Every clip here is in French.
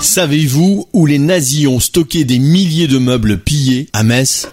Savez-vous où les nazis ont stocké des milliers de meubles pillés à Metz?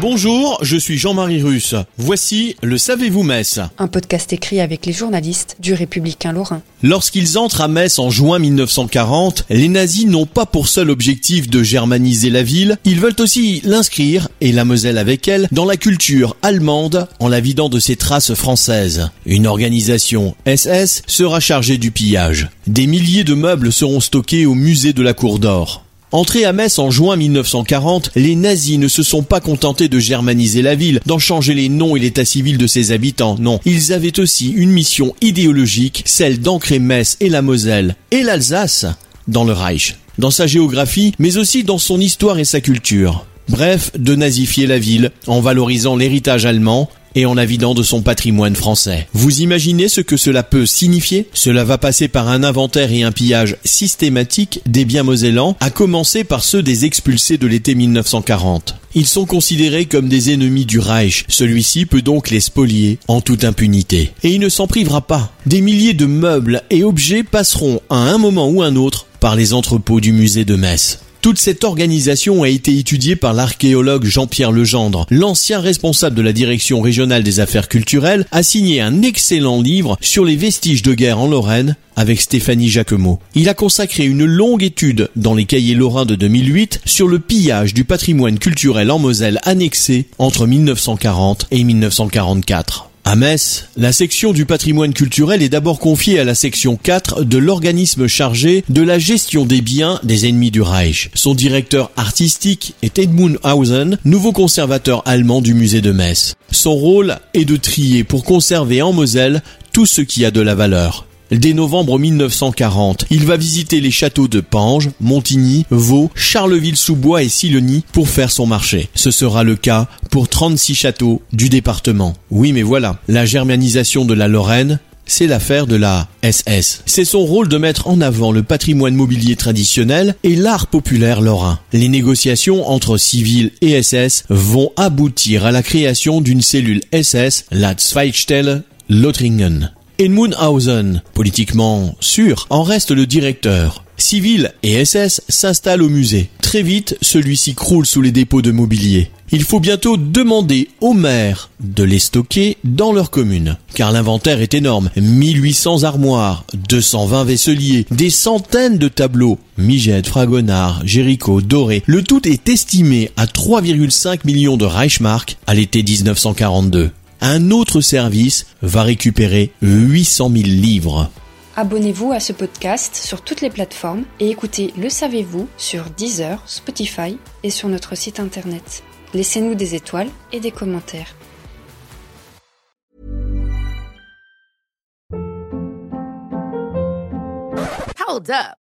Bonjour, je suis Jean-Marie Russe. Voici le Savez-vous Metz Un podcast écrit avec les journalistes du Républicain Lorrain. Lorsqu'ils entrent à Metz en juin 1940, les nazis n'ont pas pour seul objectif de germaniser la ville, ils veulent aussi l'inscrire, et la Moselle avec elle, dans la culture allemande en la vidant de ses traces françaises. Une organisation SS sera chargée du pillage. Des milliers de meubles seront stockés au musée de la Cour d'Or. Entrés à Metz en juin 1940, les nazis ne se sont pas contentés de germaniser la ville, d'en changer les noms et l'état civil de ses habitants, non. Ils avaient aussi une mission idéologique, celle d'ancrer Metz et la Moselle et l'Alsace dans le Reich, dans sa géographie, mais aussi dans son histoire et sa culture. Bref, de nazifier la ville en valorisant l'héritage allemand et en la vidant de son patrimoine français. Vous imaginez ce que cela peut signifier? Cela va passer par un inventaire et un pillage systématique des biens mosellans, à commencer par ceux des expulsés de l'été 1940. Ils sont considérés comme des ennemis du Reich. Celui-ci peut donc les spolier en toute impunité. Et il ne s'en privera pas. Des milliers de meubles et objets passeront à un moment ou un autre par les entrepôts du musée de Metz. Toute cette organisation a été étudiée par l'archéologue Jean-Pierre Legendre. L'ancien responsable de la direction régionale des affaires culturelles a signé un excellent livre sur les vestiges de guerre en Lorraine avec Stéphanie Jacquemot. Il a consacré une longue étude dans les cahiers lorrains de 2008 sur le pillage du patrimoine culturel en Moselle annexé entre 1940 et 1944. À Metz, la section du patrimoine culturel est d'abord confiée à la section 4 de l'organisme chargé de la gestion des biens des ennemis du Reich. Son directeur artistique est Edmund Hausen, nouveau conservateur allemand du musée de Metz. Son rôle est de trier pour conserver en Moselle tout ce qui a de la valeur. Dès novembre 1940, il va visiter les châteaux de Pange, Montigny, Vaux, Charleville-sous-Bois et Silony pour faire son marché. Ce sera le cas pour 36 châteaux du département. Oui mais voilà, la germanisation de la Lorraine, c'est l'affaire de la SS. C'est son rôle de mettre en avant le patrimoine mobilier traditionnel et l'art populaire lorrain. Les négociations entre civils et SS vont aboutir à la création d'une cellule SS, la Zweigstelle Lothringen. Edmund Hausen, politiquement sûr, en reste le directeur. Civil et SS s'installent au musée. Très vite, celui-ci croule sous les dépôts de mobilier. Il faut bientôt demander aux maires de les stocker dans leur commune. Car l'inventaire est énorme. 1800 armoires, 220 vaisseliers, des centaines de tableaux. Migette, Fragonard, Jéricho, Doré. Le tout est estimé à 3,5 millions de Reichsmark à l'été 1942 un autre service va récupérer 800 000 livres. Abonnez-vous à ce podcast sur toutes les plateformes et écoutez Le Savez-vous sur Deezer, Spotify et sur notre site internet. Laissez-nous des étoiles et des commentaires. Hold up.